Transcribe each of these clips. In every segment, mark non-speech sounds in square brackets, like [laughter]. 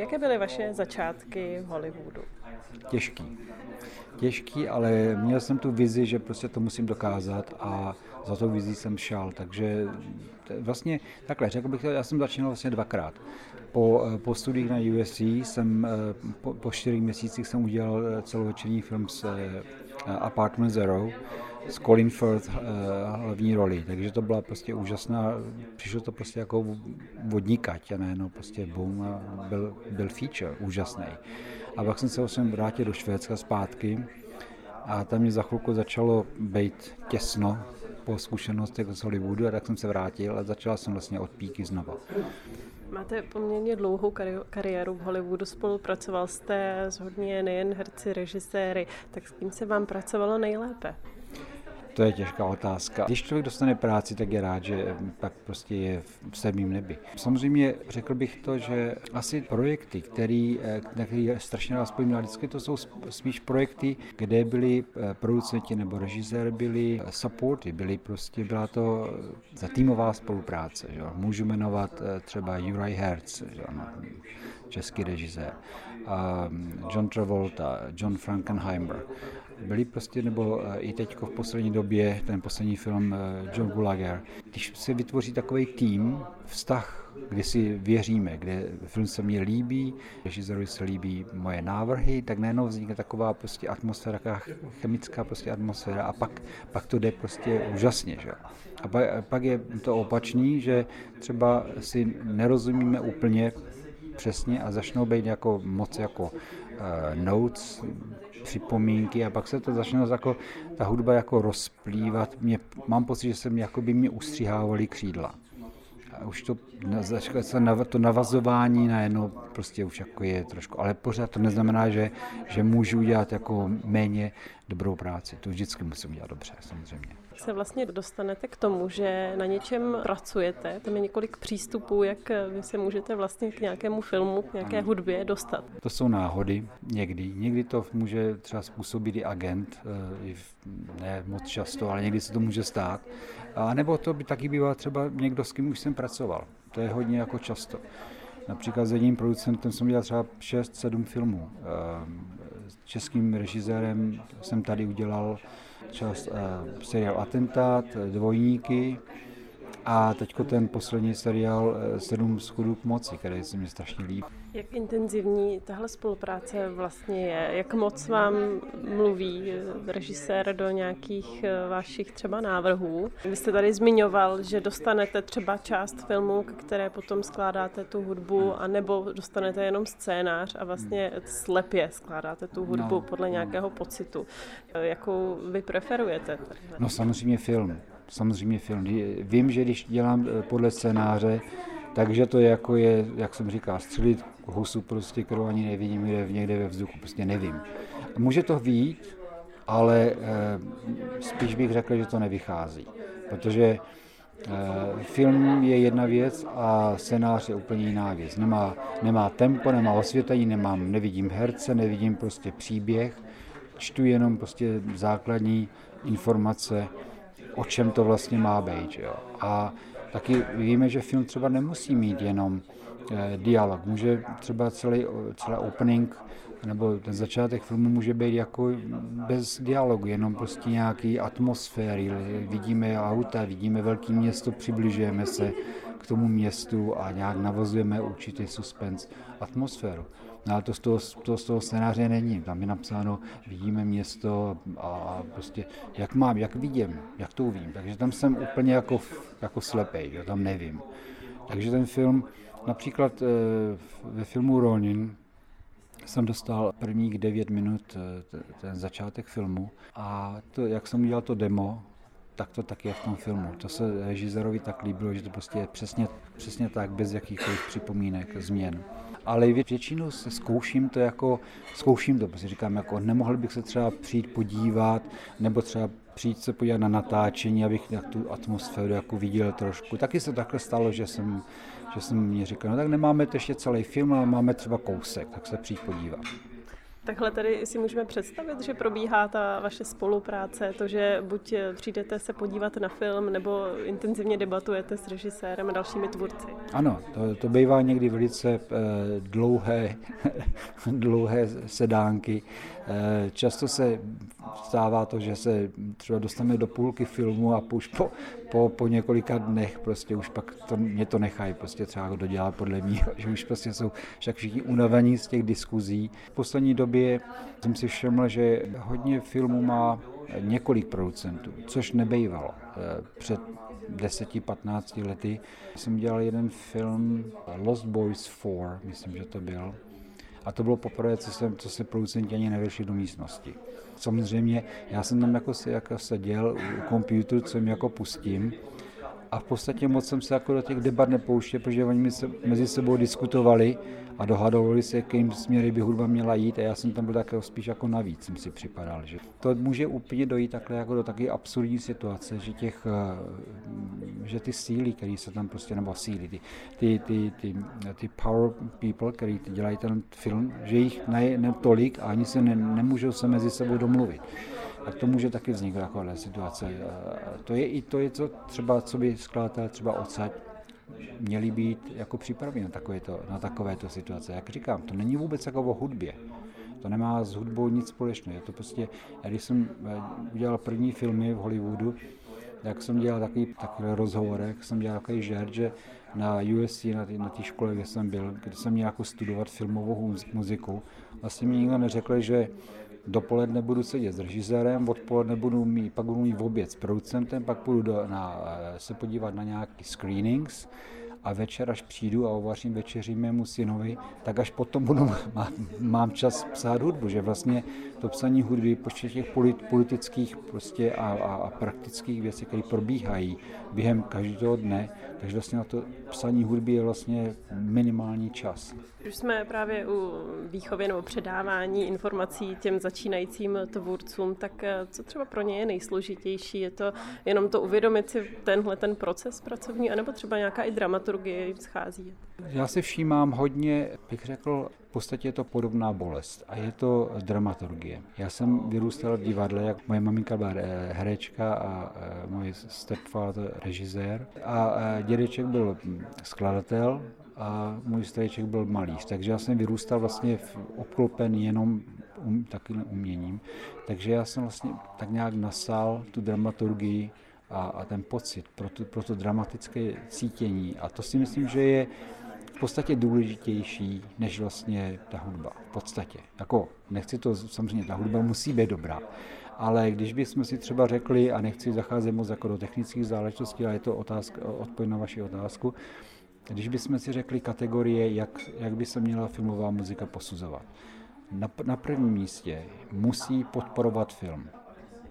Jaké byly vaše začátky v Hollywoodu? Těžký. Těžký, ale měl jsem tu vizi, že prostě to musím dokázat a za tou vizí jsem šel. Takže vlastně takhle, řekl bych to, já jsem začínal vlastně dvakrát. Po, po studiích na USC jsem po, po čtyřech měsících jsem udělal celovečerní film s Apartment Zero, s Colin Firth uh, hlavní roli, takže to byla prostě úžasná, přišlo to prostě jako vodníkať a ne, no prostě boom a byl, byl feature úžasný. A pak jsem se osm vrátil do Švédska zpátky a tam mě za chvilku začalo být těsno po zkušenostech z Hollywoodu a tak jsem se vrátil a začal jsem vlastně od píky znova. Máte poměrně dlouhou kariéru v Hollywoodu, spolupracoval jste s hodně nejen herci, režiséry, tak s kým se vám pracovalo nejlépe? To je těžká otázka. Když člověk dostane práci, tak je rád, že pak prostě je v sedmém nebi. Samozřejmě řekl bych to, že asi projekty, který, na který strašně nás vzpomínal vždycky, to jsou spíš projekty, kde byli eh, producenti nebo režisér byli supporty, byli prostě, byla to za týmová spolupráce. Že? Můžu jmenovat eh, třeba Juraj Hertz, že? No, český režisér, John Travolta, John Frankenheimer byli prostě, nebo eh, i teď v poslední době, ten poslední film eh, John Gulager, když se vytvoří takový tým, vztah, kde si věříme, kde film se mně líbí, režisérovi se líbí moje návrhy, tak najednou vznikne taková prostě atmosféra, taková chemická prostě atmosféra a pak, pak to jde prostě úžasně. Že? A pak je to opačný, že třeba si nerozumíme úplně přesně a začnou být jako moc jako uh, notes, připomínky a pak se to začne jako, ta hudba jako rozplývat. Mě, mám pocit, že se mi jako by mě ustřihávaly křídla. A už to, to navazování najednou prostě už jako je trošku, ale pořád to neznamená, že, že můžu dělat jako méně dobrou práci. To vždycky musím dělat dobře, samozřejmě se vlastně dostanete k tomu, že na něčem pracujete. Tam je několik přístupů, jak vy se můžete vlastně k nějakému filmu, k nějaké hudbě dostat. To jsou náhody někdy. Někdy to může třeba způsobit i agent, eh, ne moc často, ale někdy se to může stát. A nebo to by taky bývalo třeba někdo, s kým už jsem pracoval. To je hodně jako často. Například s jedním producentem jsem dělal třeba 6-7 filmů. Eh, s českým režisérem jsem tady udělal část uh, seriál Atentát, Dvojníky a teďko ten poslední seriál uh, Sedm schodů k moci, který se mi strašně líbí. Jak intenzivní tahle spolupráce vlastně je? Jak moc vám mluví režisér do nějakých eh, vašich třeba návrhů? Vy jste tady zmiňoval, že dostanete třeba část filmu, které potom skládáte tu hudbu, anebo dostanete jenom scénář a vlastně slepě skládáte tu hudbu no, podle no. nějakého pocitu. Jakou vy preferujete? No samozřejmě film. Samozřejmě film. Vím, že když dělám eh, podle scénáře, takže to je jako je, jak jsem říkal, střelit husu prostě, kterou ani nevidím, kde někde ve vzduchu, prostě nevím. Může to výjít, ale e, spíš bych řekl, že to nevychází, protože e, film je jedna věc a scénář je úplně jiná věc. Nemá, nemá tempo, nemá osvětlení, nemám, nevidím herce, nevidím prostě příběh, čtu jenom prostě základní informace, o čem to vlastně má být. Jo. A Taky víme, že film třeba nemusí mít jenom eh, dialog. Může třeba celý, celý opening nebo ten začátek filmu může být jako bez dialogu, jenom prostě nějaký atmosféry. Vidíme auta, vidíme velké město, přibližujeme se k tomu městu a nějak navazujeme určitý suspens, atmosféru. No ale to z toho, to z toho scénáře není. Tam je napsáno, vidíme město a prostě jak mám, jak vidím, jak to uvím. Takže tam jsem úplně jako, jako slepej, jo, tam nevím. Takže ten film, například eh, ve filmu Ronin, jsem dostal prvních devět minut eh, ten začátek filmu a to, jak jsem udělal to demo, tak to tak je v tom filmu. To se režisérovi tak líbilo, že to prostě je přesně, přesně tak, bez jakýchkoliv připomínek, změn ale většinou se zkouším to jako, zkouším to, protože říkám, jako nemohl bych se třeba přijít podívat, nebo třeba přijít se podívat na natáčení, abych jak tu atmosféru jako viděl trošku. Taky se takhle stalo, že jsem, že jsem mi říkal, no tak nemáme to ještě celý film, ale máme třeba kousek, tak se přijít podívat. Takhle tady si můžeme představit, že probíhá ta vaše spolupráce, to, že buď přijdete se podívat na film, nebo intenzivně debatujete s režisérem a dalšími tvůrci. Ano, to, to bývá někdy velice eh, dlouhé, [laughs] dlouhé sedánky. Eh, často se stává to, že se třeba dostaneme do půlky filmu a už po, po, po několika dnech prostě už pak to, mě to nechají prostě třeba dodělat podle mě, [laughs] že už prostě jsou však všichni unavení z těch diskuzí. V poslední době jsem si všiml, že hodně filmů má několik producentů, což nebejvalo. Eh, před 10-15 lety jsem dělal jeden film Lost Boys 4, myslím, že to byl, a to bylo poprvé, co, jsem, co se producenti ani nevešli do místnosti. Samozřejmě, já jsem tam jako, si, jako seděl u počítače, co jim jako pustím, a v podstatě moc jsem se jako do těch debat nepouštěl, protože oni mezi sebou diskutovali a dohadovali se, jakým směry by hudba měla jít a já jsem tam byl tak spíš jako navíc, jsem si připadal. Že to může úplně dojít takhle jako do takové absurdní situace, že, těch, eh, že ty síly, které se tam prostě, nebo síly, ty, ty, ty, ty, ty power people, který dělají ten film, že jich ne, tolik a ani se ne, nemůžou se mezi sebou domluvit tak to může taky vzniknout taková situace. To je i to, je co třeba, co by skladatel třeba odsaď měli být jako připraveni na takovéto, na takovéto situace. Jak říkám, to není vůbec jako o hudbě. To nemá s hudbou nic společného. To prostě, když jsem eh, udělal první filmy v Hollywoodu, jak jsem dělal takový, takový rozhovor, jak jsem dělal takový žert, že na USC, na té na škole, kde jsem byl, kde jsem měl jako studovat filmovou muziku, vlastně mi nikdo neřekl, že dopoledne budu sedět s režisérem, odpoledne budu mít, pak budu mít v oběd s producentem, pak budu do, na, eh, se podívat na nějaký screenings a večer, až přijdu a uvařím večeři mému synovi, tak až potom budu, [laughs] má, mám čas psát hudbu, že vlastně to psaní hudby, počet těch politických prostě a, a, a praktických věcí, které probíhají během každého dne, takže vlastně na to psaní hudby je vlastně minimální čas. Už jsme právě u výchovy nebo předávání informací těm začínajícím tvůrcům, tak eh, co třeba pro ně je nejsložitější? Je to jenom to uvědomit si tenhle ten proces pracovní, anebo třeba nějaká i dramaturgie jim schází? Já si všímám hodně, bych řekl, v podstatě je to podobná bolest a je to dramaturgie. Já jsem vyrůstal v divadle, jak moje maminka byla eh, herečka a eh, můj stepfather režisér a dědeček byl skladatel a můj strejček byl malíř, takže já jsem vyrůstal vlastně v, obklopen jenom um, takovým uměním, takže já jsem vlastně tak nějak nasál tu dramaturgii a, a ten pocit pro, tu, pro to dramatické cítění a to si myslím, že je v podstatě důležitější než vlastně ta hudba. V podstatě. Jako, nechci to, samozřejmě, ta hudba musí být dobrá, ale když bychom si třeba řekli, a nechci zacházet moc jako do technických záležitostí, ale je to otázka, odpověď na vaši otázku, když bychom si řekli kategorie, jak, jak by se měla filmová muzika posuzovat. Na, na prvním místě musí podporovat film.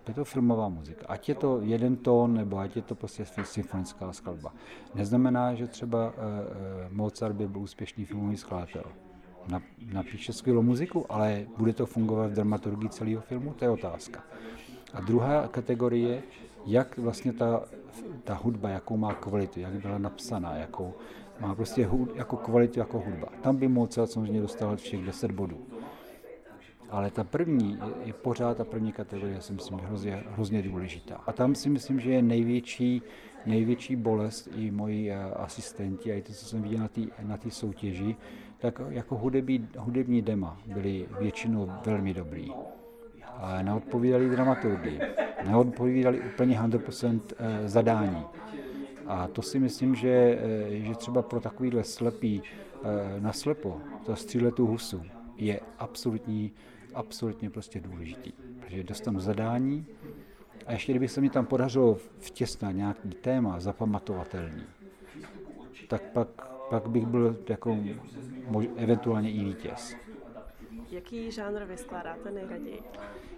Je to filmová muzika. Ať je to jeden tón, nebo ať je to prostě symfonická skladba. Neznamená, že třeba uh, Mozart by byl úspěšný filmový skladatel. Napíše skvělou muziku, ale bude to fungovat v dramaturgii celého filmu? To je otázka. A druhá kategorie, jak vlastně ta, ta hudba, jakou má kvalitu, jak byla napsaná, jakou, má prostě hud, jako kvalitu jako hudba. Tam by Mozart samozřejmě dostal všech 10 bodů. Ale ta první je, pořád ta první kategorie, si myslím, hrozně, hrozně důležitá. A tam si myslím, že je největší, největší bolest i moji eh, asistenti a i to, co jsem viděl na té na soutěži, tak jako hudební, hudební dema byly většinou velmi dobrý. A neodpovídali dramaturgii, neodpovídali úplně 100% eh, zadání. A to si myslím, že, eh, že třeba pro takovýhle slepý naslepo, to střílet tu husu, je absolutní, absolutně prostě důležitý. Protože dostanu zadání a ještě kdyby se mi tam podařilo vtěsnat nějaký téma zapamatovatelný, tak pak, pak bych byl jako mož, eventuálně i vítěz. Jaký žánr vy skládáte nejraději?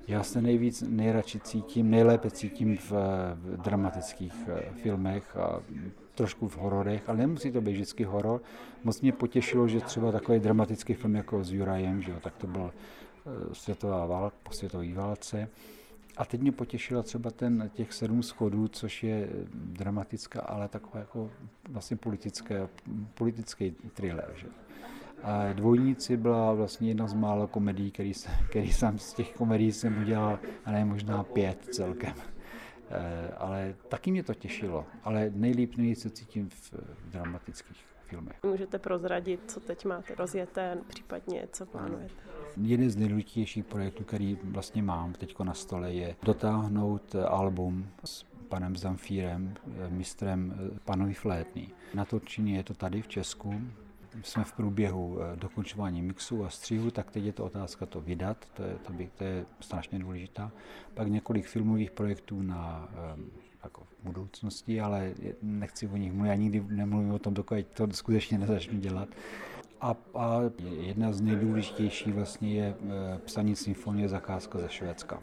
Já se nejvíc, nejradši cítím, nejlépe cítím v, v dramatických eh, filmech a trošku v hororech, ale nemusí to být vždycky horor. Moc mě potěšilo, že třeba takový dramatický film jako s Jurajem, že jo, tak to byl eh, světová válka, po světové válce. A teď mě potěšila třeba ten těch sedm schodů, což je dramatická, ale takové jako vlastně politické, politický thriller. Že? Dvojníci byla vlastně jedna z mála komedií, který, jsem, který jsem z těch komedií jsem udělal, a ne možná pět celkem. Eh, ale taky mě to těšilo. Ale nejlíp, nejlíp se cítím v, dramatických filmech. Můžete prozradit, co teď máte rozjeté, případně co plánujete? Jeden z nejdůležitějších projektů, který vlastně mám teď na stole, je dotáhnout album s panem Zamfírem, mistrem panový flétný. Natočení je to tady v Česku, jsme v průběhu eh, dokončování mixu a střihu, tak teď je to otázka to vydat, to je, to, by, to je strašně důležitá. Pak několik filmových projektů na ehm, jako v budoucnosti, ale nechci o nich mluvit, já nikdy nemluvím o tom, dokud to skutečně nezačnu dělat. A, a jedna z nejdůležitějších vlastně je eh, psaní symfonie zakázka ze Švédska.